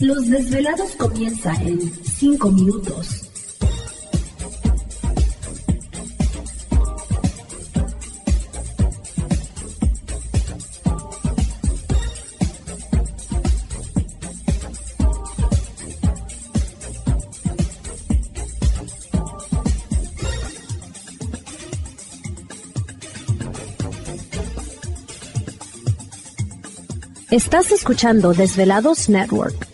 Los desvelados comienza en 5 minutos. Estás escuchando Desvelados Network.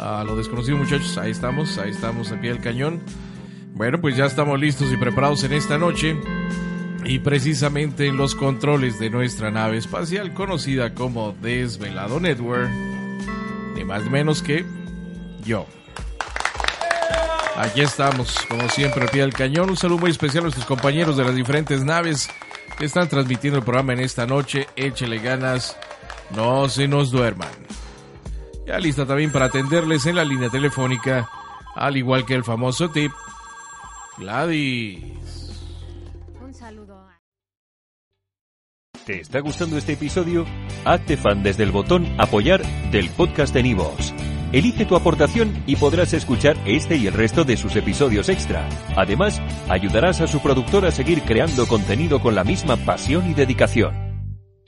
a lo desconocido muchachos. Ahí estamos, ahí estamos a pie del cañón. Bueno, pues ya estamos listos y preparados en esta noche. Y precisamente en los controles de nuestra nave espacial conocida como Desvelado Network, ni más menos que yo. Aquí estamos, como siempre, a pie del cañón. Un saludo muy especial a nuestros compañeros de las diferentes naves que están transmitiendo el programa en esta noche. Échele ganas, no se nos duerman. Ya lista también para atenderles en la línea telefónica, al igual que el famoso tip, Gladys. Un saludo. ¿Te está gustando este episodio? Hazte fan desde el botón apoyar del podcast de Nivos. Elige tu aportación y podrás escuchar este y el resto de sus episodios extra. Además, ayudarás a su productor a seguir creando contenido con la misma pasión y dedicación.